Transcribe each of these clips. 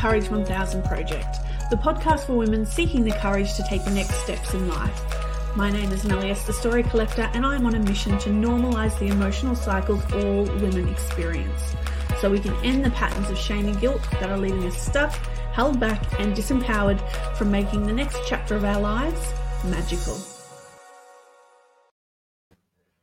Courage 1000 Project, the podcast for women seeking the courage to take the next steps in life. My name is Melius, the Story Collector, and I am on a mission to normalise the emotional cycles all women experience so we can end the patterns of shame and guilt that are leaving us stuck, held back, and disempowered from making the next chapter of our lives magical.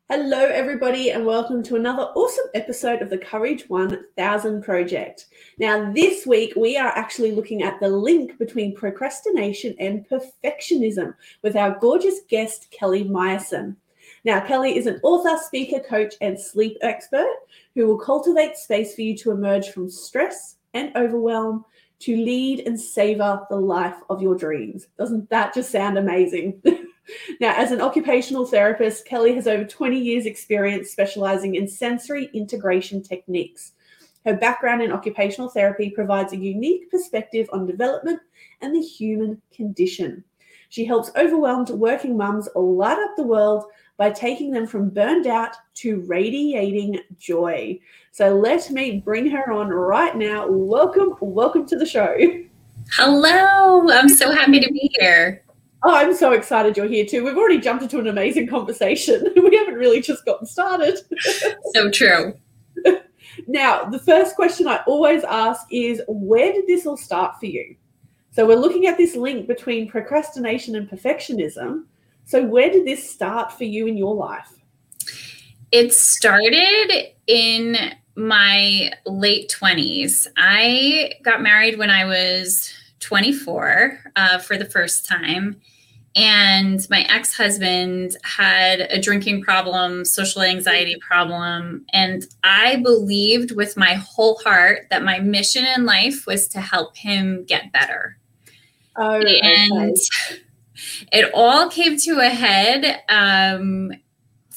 Hello, everybody, and welcome to another awesome episode of the Courage 1000 Project. Now, this week we are actually looking at the link between procrastination and perfectionism with our gorgeous guest, Kelly Myerson. Now, Kelly is an author, speaker, coach, and sleep expert who will cultivate space for you to emerge from stress and overwhelm to lead and savor the life of your dreams. Doesn't that just sound amazing? Now, as an occupational therapist, Kelly has over 20 years' experience specializing in sensory integration techniques. Her background in occupational therapy provides a unique perspective on development and the human condition. She helps overwhelmed working mums light up the world by taking them from burned out to radiating joy. So let me bring her on right now. Welcome, welcome to the show. Hello, I'm so happy to be here. Oh, I'm so excited you're here too. We've already jumped into an amazing conversation. we haven't really just gotten started. so true. now, the first question I always ask is where did this all start for you? So, we're looking at this link between procrastination and perfectionism. So, where did this start for you in your life? It started in my late 20s. I got married when I was 24 uh, for the first time. And my ex husband had a drinking problem, social anxiety problem. And I believed with my whole heart that my mission in life was to help him get better. Oh, and okay. it all came to a head um,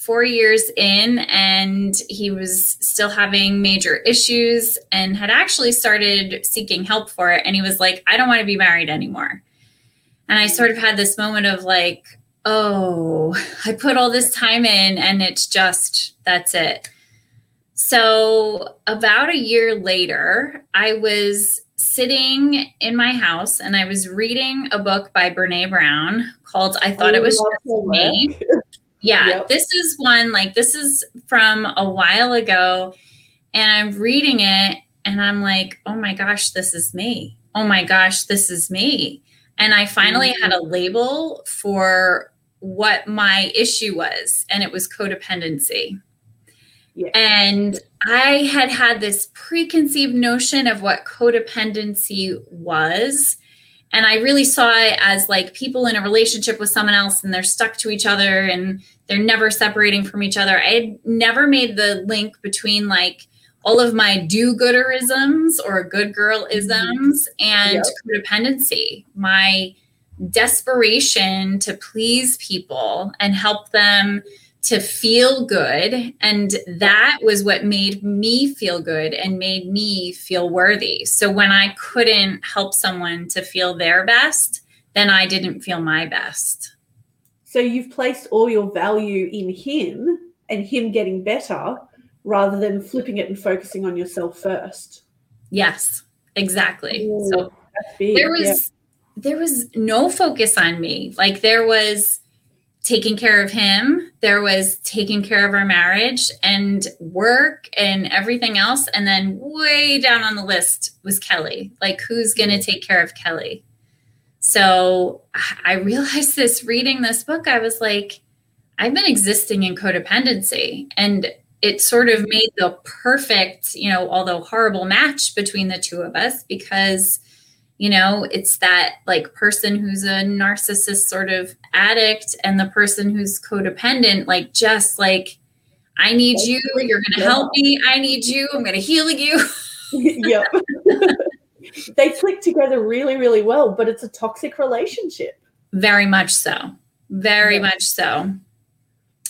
four years in, and he was still having major issues and had actually started seeking help for it. And he was like, I don't want to be married anymore. And I sort of had this moment of like, oh, I put all this time in and it's just, that's it. So, about a year later, I was sitting in my house and I was reading a book by Brene Brown called I Thought It Was Just Me. Yeah, yep. this is one like this is from a while ago. And I'm reading it and I'm like, oh my gosh, this is me. Oh my gosh, this is me. And I finally mm-hmm. had a label for what my issue was, and it was codependency. Yeah. And I had had this preconceived notion of what codependency was. And I really saw it as like people in a relationship with someone else and they're stuck to each other and they're never separating from each other. I had never made the link between like all of my do gooderisms or good girl isms mm-hmm. and yep. codependency, my desperation to please people and help them to feel good. And that was what made me feel good and made me feel worthy. So when I couldn't help someone to feel their best, then I didn't feel my best. So you've placed all your value in him and him getting better rather than flipping it and focusing on yourself first. Yes, exactly. Ooh, so there was yeah. there was no focus on me. Like there was taking care of him, there was taking care of our marriage and work and everything else and then way down on the list was Kelly. Like who's going to mm. take care of Kelly? So I realized this reading this book I was like I've been existing in codependency and it sort of made the perfect, you know, although horrible match between the two of us because, you know, it's that like person who's a narcissist sort of addict and the person who's codependent, like just like, I need you, you're going to help me, I need you, I'm going to heal you. yep. they click together really, really well, but it's a toxic relationship. Very much so. Very yeah. much so.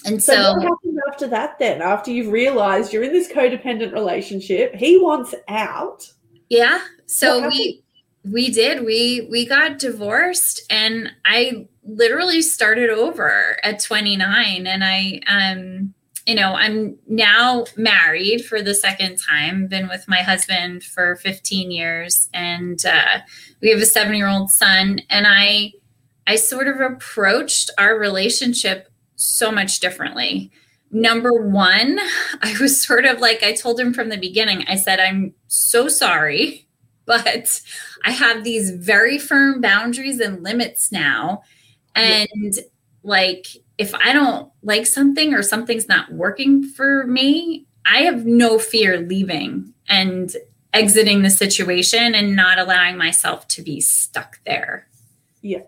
And so, so, what happened after that then? After you've realized you're in this codependent relationship, he wants out. Yeah. So we we did. We we got divorced and I literally started over at 29 and I um you know, I'm now married for the second time, been with my husband for 15 years, and uh, we have a seven year old son. And I, I sort of approached our relationship so much differently. Number one, I was sort of like, I told him from the beginning, I said, I'm so sorry, but I have these very firm boundaries and limits now. And yeah. like, if I don't like something or something's not working for me, I have no fear leaving and exiting the situation and not allowing myself to be stuck there. Yeah.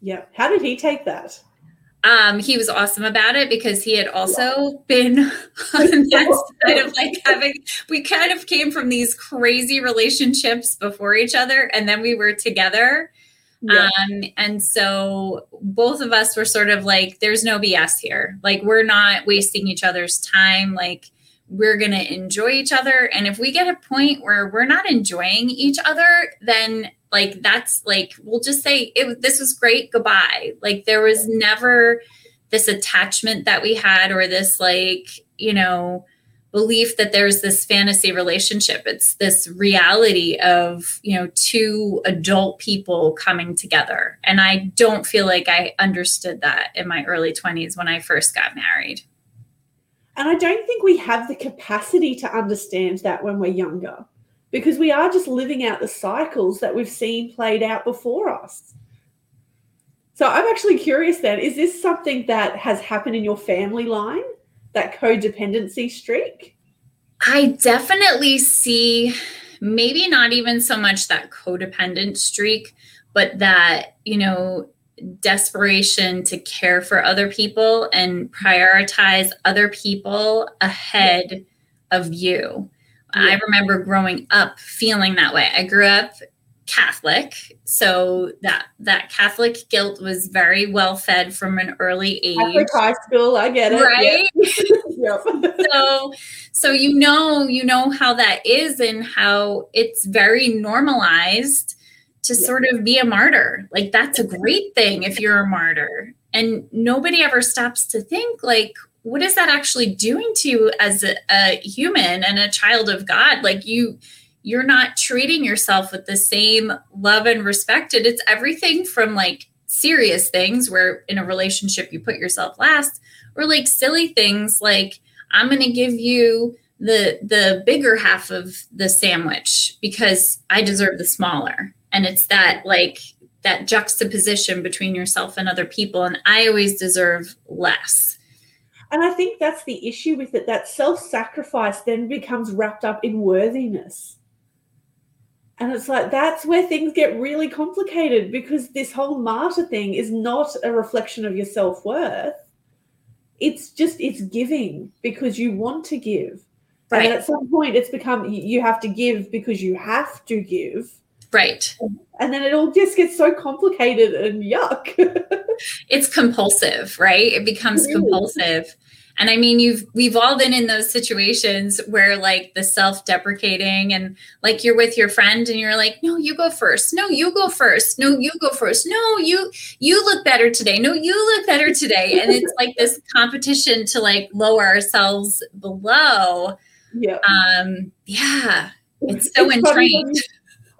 Yeah. How did he take that? Um, he was awesome about it because he had also yeah. been on that side of like having we kind of came from these crazy relationships before each other and then we were together yeah. Um, and so both of us were sort of like, there's no BS here. Like, we're not wasting each other's time. Like, we're going to enjoy each other. And if we get a point where we're not enjoying each other, then like that's like, we'll just say, it, this was great. Goodbye. Like, there was never this attachment that we had or this, like, you know, belief that there's this fantasy relationship it's this reality of you know two adult people coming together and i don't feel like i understood that in my early 20s when i first got married and i don't think we have the capacity to understand that when we're younger because we are just living out the cycles that we've seen played out before us so i'm actually curious then is this something that has happened in your family line that codependency streak? I definitely see maybe not even so much that codependent streak, but that, you know, desperation to care for other people and prioritize other people ahead of you. Yeah. I remember growing up feeling that way. I grew up Catholic, so that that Catholic guilt was very well fed from an early age. Catholic high school, I get it. Right. Yep. so so you know you know how that is and how it's very normalized to yep. sort of be a martyr. Like that's a great thing if you're a martyr. And nobody ever stops to think like what is that actually doing to you as a, a human and a child of God? Like you you're not treating yourself with the same love and respect. And it's everything from like serious things where in a relationship you put yourself last, or like silly things like, I'm going to give you the the bigger half of the sandwich because I deserve the smaller. And it's that like that juxtaposition between yourself and other people and I always deserve less. And I think that's the issue with it that self-sacrifice then becomes wrapped up in worthiness. And it's like that's where things get really complicated because this whole martyr thing is not a reflection of your self worth. It's just it's giving because you want to give. Right. And at some point, it's become you have to give because you have to give. Right. And then it all just gets so complicated and yuck. it's compulsive, right? It becomes it compulsive. And I mean, you've we've all been in those situations where like the self-deprecating and like you're with your friend and you're like, no, you go first. No, you go first. No, you go first. No, you you look better today. No, you look better today. And it's like this competition to like lower ourselves below. Yeah. Um, yeah. It's so it's entrained.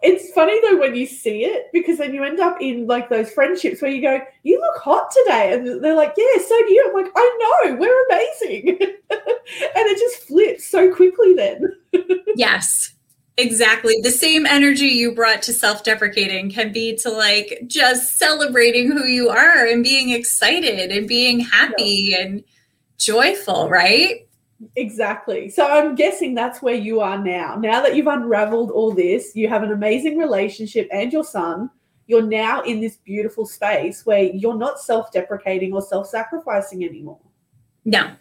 It's funny though when you see it because then you end up in like those friendships where you go, "You look hot today," and they're like, "Yeah, so do you." I'm like, "I know, we're amazing," and it just flips so quickly. Then, yes, exactly. The same energy you brought to self-deprecating can be to like just celebrating who you are and being excited and being happy yeah. and joyful, right? Exactly. So I'm guessing that's where you are now. Now that you've unraveled all this, you have an amazing relationship and your son. You're now in this beautiful space where you're not self deprecating or self sacrificing anymore. No,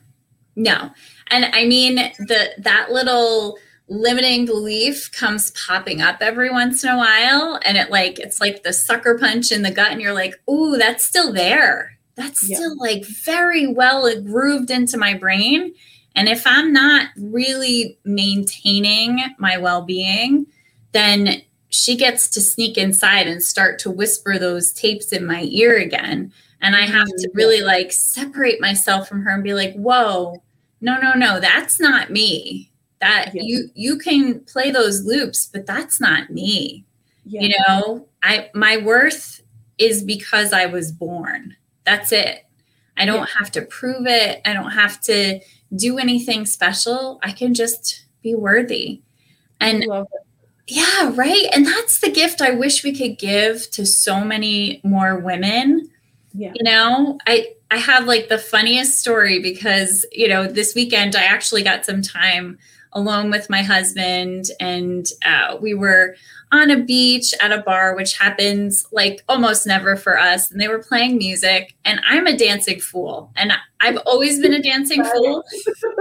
no. And I mean, the that little limiting belief comes popping up every once in a while and it like it's like the sucker punch in the gut and you're like ooh that's still there that's yeah. still like very well grooved into my brain and if I'm not really maintaining my well being, then she gets to sneak inside and start to whisper those tapes in my ear again. And I have to mm-hmm. really like separate myself from her and be like, whoa, no, no, no, that's not me. That Yeah. you you can play those loops, but that's not me. Yeah. You know, I my worth is because I was born. That's it. I don't have to prove it. I don't have to do anything special. I can just be worthy. And yeah, right. And that's the gift I wish we could give to so many more women. Yeah. You know, I I have like the funniest story because, you know, this weekend I actually got some time alone with my husband and uh, we were on a beach at a bar which happens like almost never for us and they were playing music and I'm a dancing fool and I've always been a dancing fool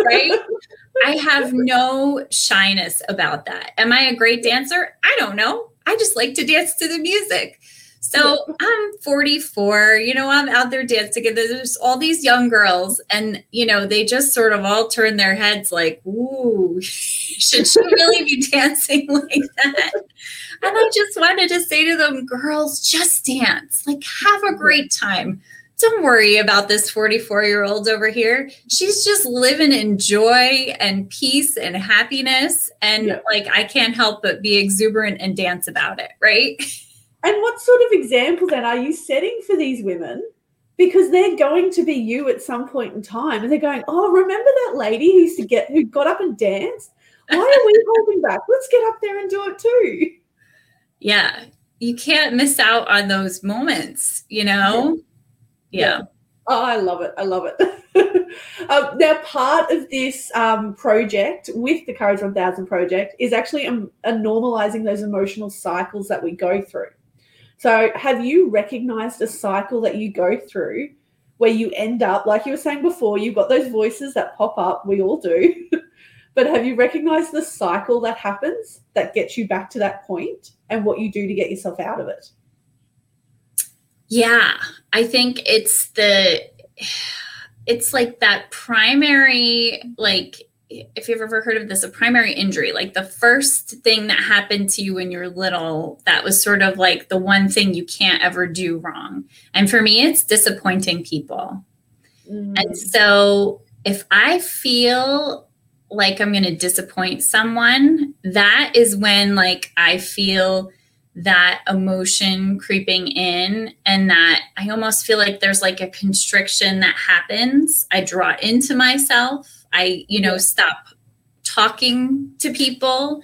right? I have no shyness about that. Am I a great dancer? I don't know. I just like to dance to the music. So I'm 44, you know, I'm out there dancing, and there's all these young girls, and you know, they just sort of all turn their heads like, Ooh, should she really be dancing like that? And I just wanted to say to them, girls, just dance, like, have a great time don't worry about this 44 year old over here. She's just living in joy and peace and happiness. And Yeah. like, I can't help but be exuberant and dance about it. Right. And what sort of example then are you setting for these women? Because they're going to be you at some point in time, and they're going, "Oh, remember that lady who used to get who got up and danced? Why are we holding back? Let's get up there and do it too." Yeah. You can't miss out on those moments, you know? Yeah. Oh, I love it. I love it. um, now, part of this um, project with the Courage 1000 project is actually um, a normalizing those emotional cycles that we go through. So, have you recognized a cycle that you go through where you end up, like you were saying before, you've got those voices that pop up, we all do. but have you recognized the cycle that happens that gets you back to that point and what you do to get yourself out of it? Yeah, I think it's the it's like that primary like if you've ever heard of this a primary injury like the first thing that happened to you when you're little that was sort of like the one thing you can't ever do wrong and for me it's disappointing people Mm, and so if I feel like I'm going to disappoint someone, that is when like I feel that emotion creeping in and that I almost feel like there's like a constriction that happens. I draw into myself. I, you know, stop talking to people.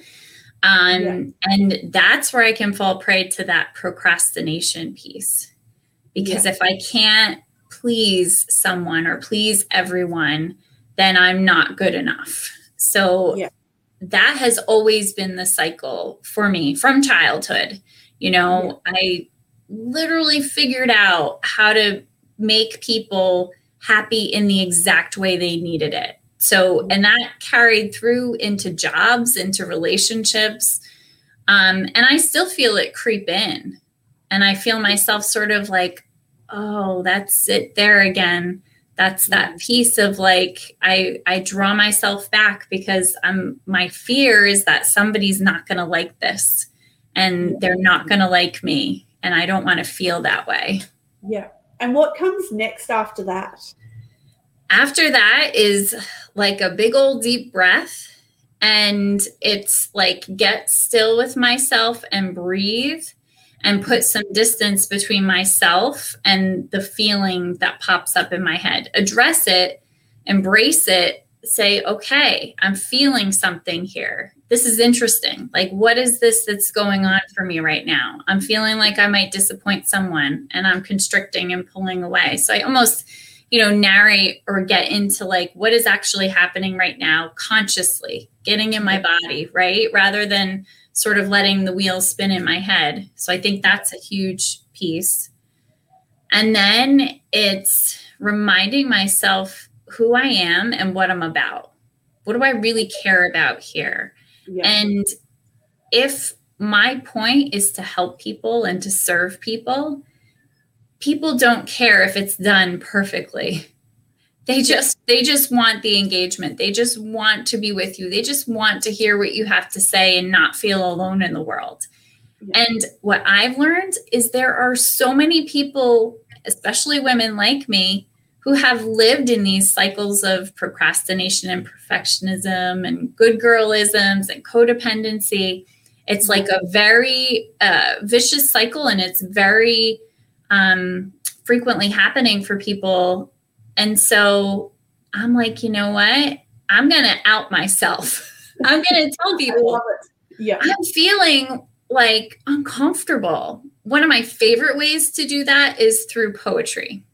Um, Yeah. And that's where I can fall prey to that procrastination piece. Because if I can't please someone or please everyone, then I'm not good enough. So Yeah. that has always been the cycle for me from childhood. You know, I literally figured out how to make people happy in the exact way they needed it. So, and that carried through into jobs, into relationships. Um, and I still feel it creep in. And I feel myself sort of like, oh, that's it there again. That's that piece of like I I draw myself back because I'm my fear is that somebody's not going to like this and they're not going to like me and I don't want to feel that way. Yeah. And what comes next after that? After that is like a big old deep breath and it's like get still with myself and breathe and put some distance between myself and the feeling that pops up in my head. Address it embrace it say okay i'm feeling something here. This is interesting. Like what is this that's going on for me right now? I'm feeling like i might disappoint someone and i'm constricting and pulling away. So i almost you know narrate or get into like what is actually happening right now consciously getting in my body right? Rather than sort of letting the wheels spin in my head. So i think that's a huge piece. And then it's reminding myself who i am and what i'm about. What do i really care about here? Yeah. and if my point is to help people and to serve people, people don't care if it's done perfectly. They just they just want the engagement. They just want to be with you. They just want to hear what you have to say and not feel alone in the world. Yeah. And what I've learned is there are so many people, especially women like me, who have lived in these cycles of procrastination and perfectionism and good girlisms and codependency. It's like a very uh, vicious cycle and it's very um, frequently happening for people. And so I'm like, you know what? I'm going to out myself. I'm going to tell people. Yeah. I'm feeling like uncomfortable. One of my favorite ways to do that is through poetry.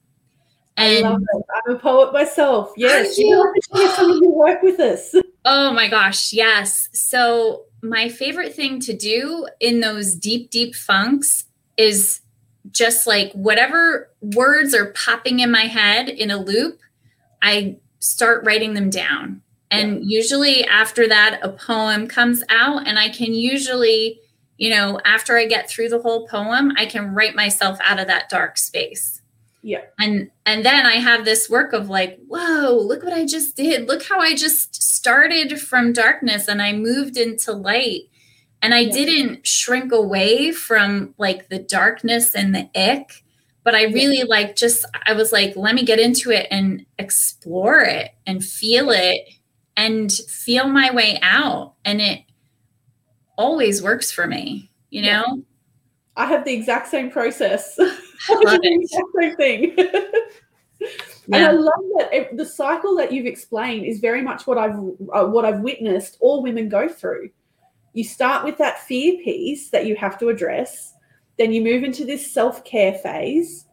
And I'm a poet myself. Yes. You some of your work with us. Oh my gosh, yes. So my favorite thing to do in those deep, deep funks is just like whatever words are popping in my head in a loop, I start writing them down. And yeah. usually after that, a poem comes out, and I can usually, you know, after I get through the whole poem, I can write myself out of that dark space. Yeah. And and then I have this work of like, whoa, look what I just did. Look how I just started from darkness and I moved into light. And I yeah. didn't shrink away from like the darkness and the ick, but I really yeah. like just I was like, let me get into it and explore it and feel it and feel my way out. And it always works for me, you know? Yeah. I have the exact same process. I Love it. Same thing. Yeah. And I love that it, the cycle that you've explained is very much what I've uh, what I've witnessed all women go through. You start with that fear piece that you have to address, then you move into this self-care phase,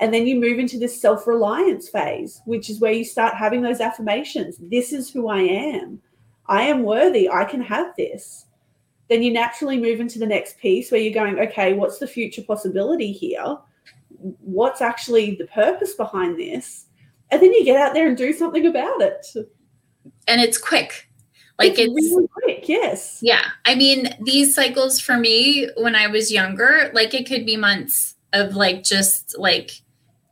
and then you move into this self-reliance phase, which is where you start having those affirmations. This is who I am. I am worthy. I can have this. Then you naturally move into the next piece where you're going, okay, what's the future possibility here? what's actually the purpose behind this and then you get out there and do something about it and it's quick like it's, it's really quick yes yeah i mean these cycles for me when i was younger like it could be months of like just like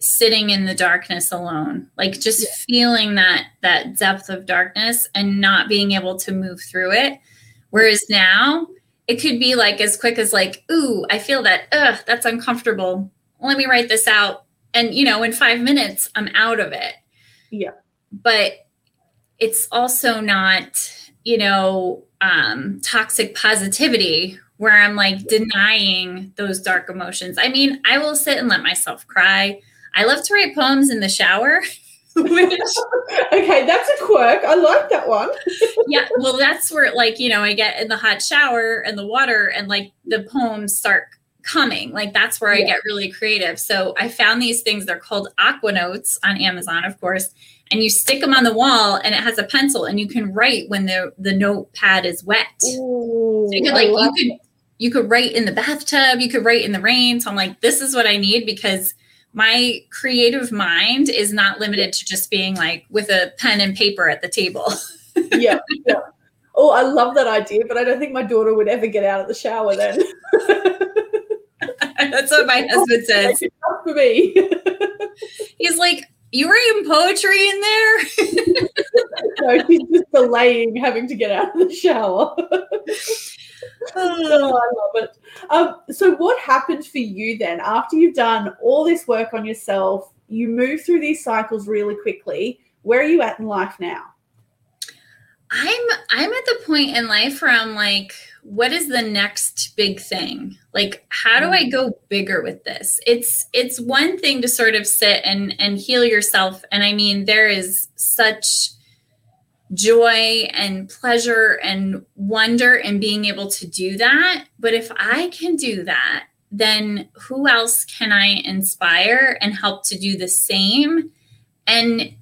sitting in the darkness alone like just yeah. feeling that that depth of darkness and not being able to move through it whereas now it could be like as quick as like ooh i feel that ugh that's uncomfortable let me write this out. And, you know, in five minutes, I'm out of it. Yeah. But it's also not, you know, um, toxic positivity where I'm like denying those dark emotions. I mean, I will sit and let myself cry. I love to write poems in the shower. Which, okay, that's a quirk. I like that one. yeah, well, that's where, like, you know, I get in the hot shower and the water, and like the poems start coming. Like that's where yeah. I get really creative. So I found these things. They're called Aqua Notes on Amazon, of course. And you stick them on the wall, and it has a pencil, and you can write when the the notepad is wet. Ooh, so you could like you could you could write in the bathtub, you could write in the rain. So I'm like, this is what I need because my creative mind is not limited to just being like with a pen and paper at the table. yeah, yeah. Oh, I love that idea, but I don't think my daughter would ever get out of the shower then. That's what my husband says. For me. He's like, you writing poetry in there? no, he's just delaying having to get out of the shower. oh, I love it. Um, so, what happened for you then after you've done all this work on yourself? You move through these cycles really quickly. Where are you at in life now? I'm I'm at the point in life where I'm like, what is the next big thing? Like how do i mm. go bigger with this? It's it's one thing to sort of sit and and heal yourself. And i mean there is such joy and pleasure and wonder in being able to do that. But if i can do that then who else can i inspire and help to do the same? And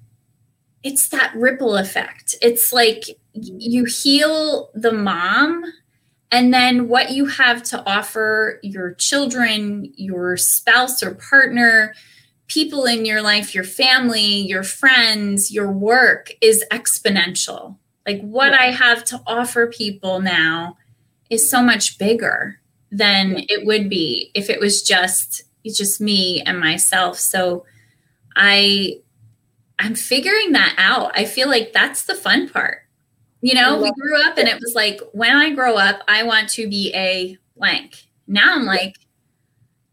it's that ripple effect. It's like you heal the mom and then what you have to offer your children, your spouse or partner, people in your life, your family, your friends, your work is exponential. Like what. I have to offer people now is so much bigger than it would be if it was just just me and myself. So I I'm figuring that out. I feel like that's the fun part you know, we grew up and it was like, when I grow up, I want to be a blank. Now I'm like,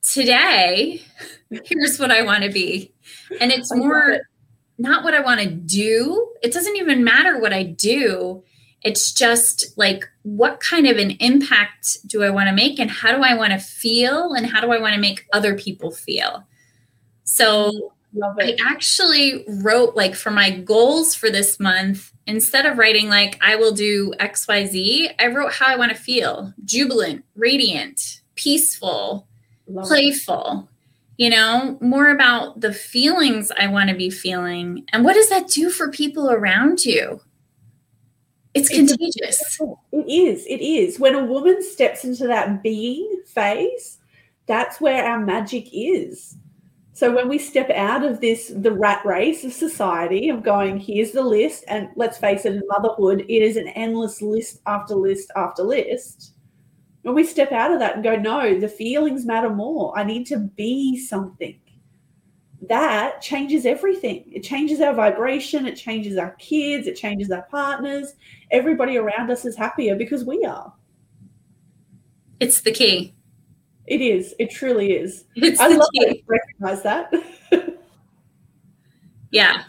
today, here's what I want to be. And it's more, not what I want to do. It doesn't even matter what I do. It's just like, what kind of an impact do I want to make? And how do I want to feel? And how do I want to make other people feel? So I actually wrote, like, for my goals for this month, instead of writing, like, I will do XYZ, I wrote how I want to feel jubilant, radiant, peaceful, Love playful. It you know, more about the feelings I want to be feeling. And what does that do for people around you? It's, it's contagious. It is. It is. When a woman steps into that being phase, that's where our magic is. So when we step out of this, the rat race of society of going, here's the list, and let's face it, in motherhood, it is an endless list after list after list when we step out of that and go, no, the feelings matter more. I need to be something. That changes everything. It changes our vibration. It changes our kids. It changes our partners. Everybody around us is happier because we are. It's the key. It is. It truly is. It's I love key. recognize that. yeah.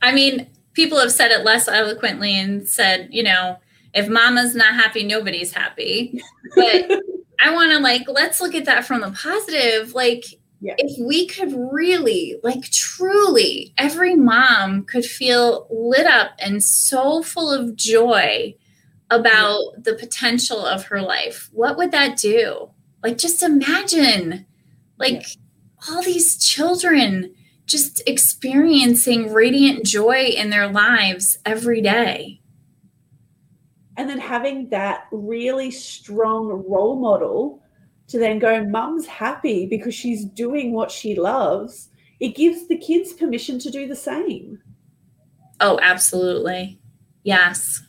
I mean, people have said it less eloquently and said, you know, if mama's not happy, nobody's happy. But I want to like, let's look at that from the positive. Like, yeah. if we could really, like, truly, every mom could feel lit up and so full of joy about yeah. the potential of her life, what would that do? Like, just imagine, like, yeah. all these children just experiencing radiant joy in their lives every day and then having that really strong role model to then go, mum's happy because she's doing what she loves, it gives the kids permission to do the same. Oh, absolutely. Yes.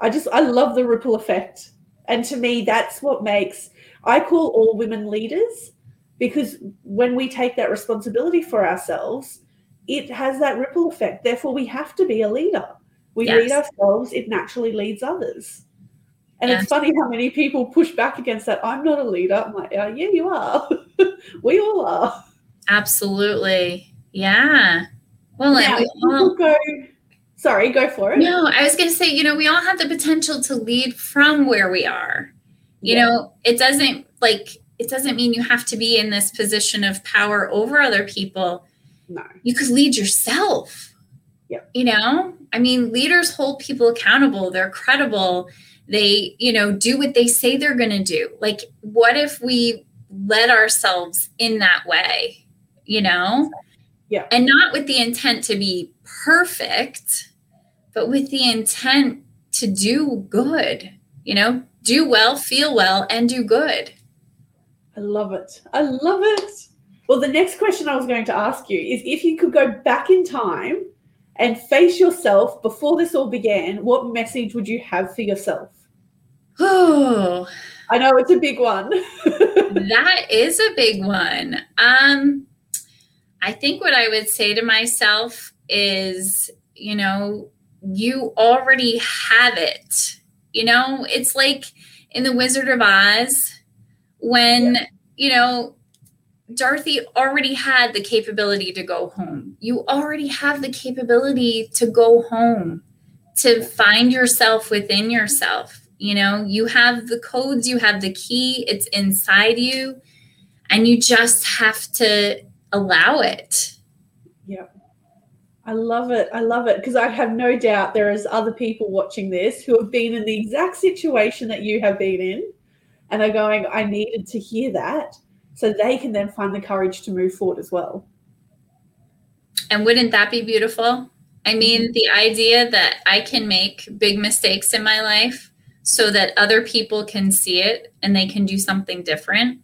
I just, I love the ripple effect. And to me, that's what makes, I call all women leaders because when we take that responsibility for ourselves, it has that ripple effect. Therefore, we have to be a leader. We yes. lead ourselves, it naturally leads others. And yes. it's funny how many people push back against that. I'm not a leader. I'm like, oh, yeah, you are. we all are. Absolutely. Yeah. Well, now, we all... go. Sorry, go for it. No, I was going to say, you know, we all have the potential to lead from where we are. You yeah. know, it doesn't like it doesn't mean you have to be in this position of power over other people. No. You could lead yourself yeah. You know, I mean, leaders hold people accountable. They're credible. They, you know, do what they say they're going to do. Like, what if we led ourselves in that way, you know? Yeah. And not with the intent to be perfect, but with the intent to do good, you know, do well, feel well, and do good. I love it. I love it. Well, the next question I was going to ask you is if you could go back in time and face yourself before this all began, what message would you have for yourself? Oh, I know it's a big one. that is a big one. Um, I think what I would say to myself is, you know, you already have it. You know, it's like in The Wizard of Oz when, yeah. you know, Dorothy already had the capability to go home. You already have the capability to go home, to find yourself within yourself. You know, you have the codes, you have the key, it's inside you, and you just have to allow it. Yeah. I love it. I love it because I have no doubt there is other people watching this who have been in the exact situation that you have been in and are going, I needed to hear that so they can then find the courage to move forward as well. And wouldn't that be beautiful? I mean, mm-hmm. the idea that I can make big mistakes in my life so that other people can see it and they can do something different.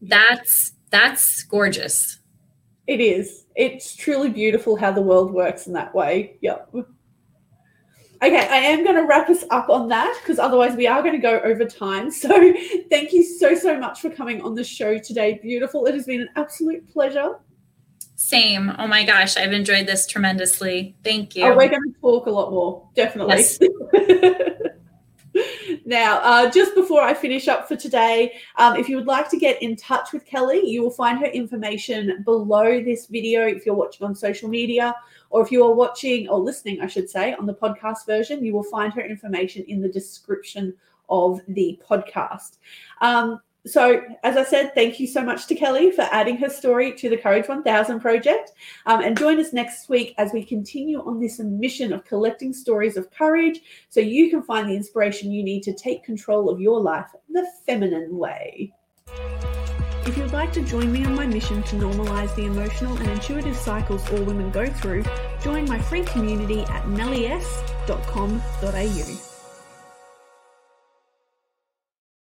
That's that's gorgeous. It is. It's truly beautiful how the world works in that way. Yep. Okay, I am going to wrap us up on that because otherwise we are going to go over time. So thank you so, so much for coming on the show today. Beautiful. It has been an absolute pleasure. Same. Oh my gosh, I've enjoyed this tremendously. Thank you. Oh, we're going to talk a lot more, definitely. Yes. Now, uh, just before I finish up for today, um, if you would like to get in touch with Kelly, you will find her information below this video if you're watching on social media, or if you are watching or listening, I should say, on the podcast version, you will find her information in the description of the podcast. Um, so, as I said, thank you so much to Kelly for adding her story to the Courage 1000 project. Um, and join us next week as we continue on this mission of collecting stories of courage so you can find the inspiration you need to take control of your life the feminine way. If you'd like to join me on my mission to normalize the emotional and intuitive cycles all women go through, join my free community at nellies.com.au.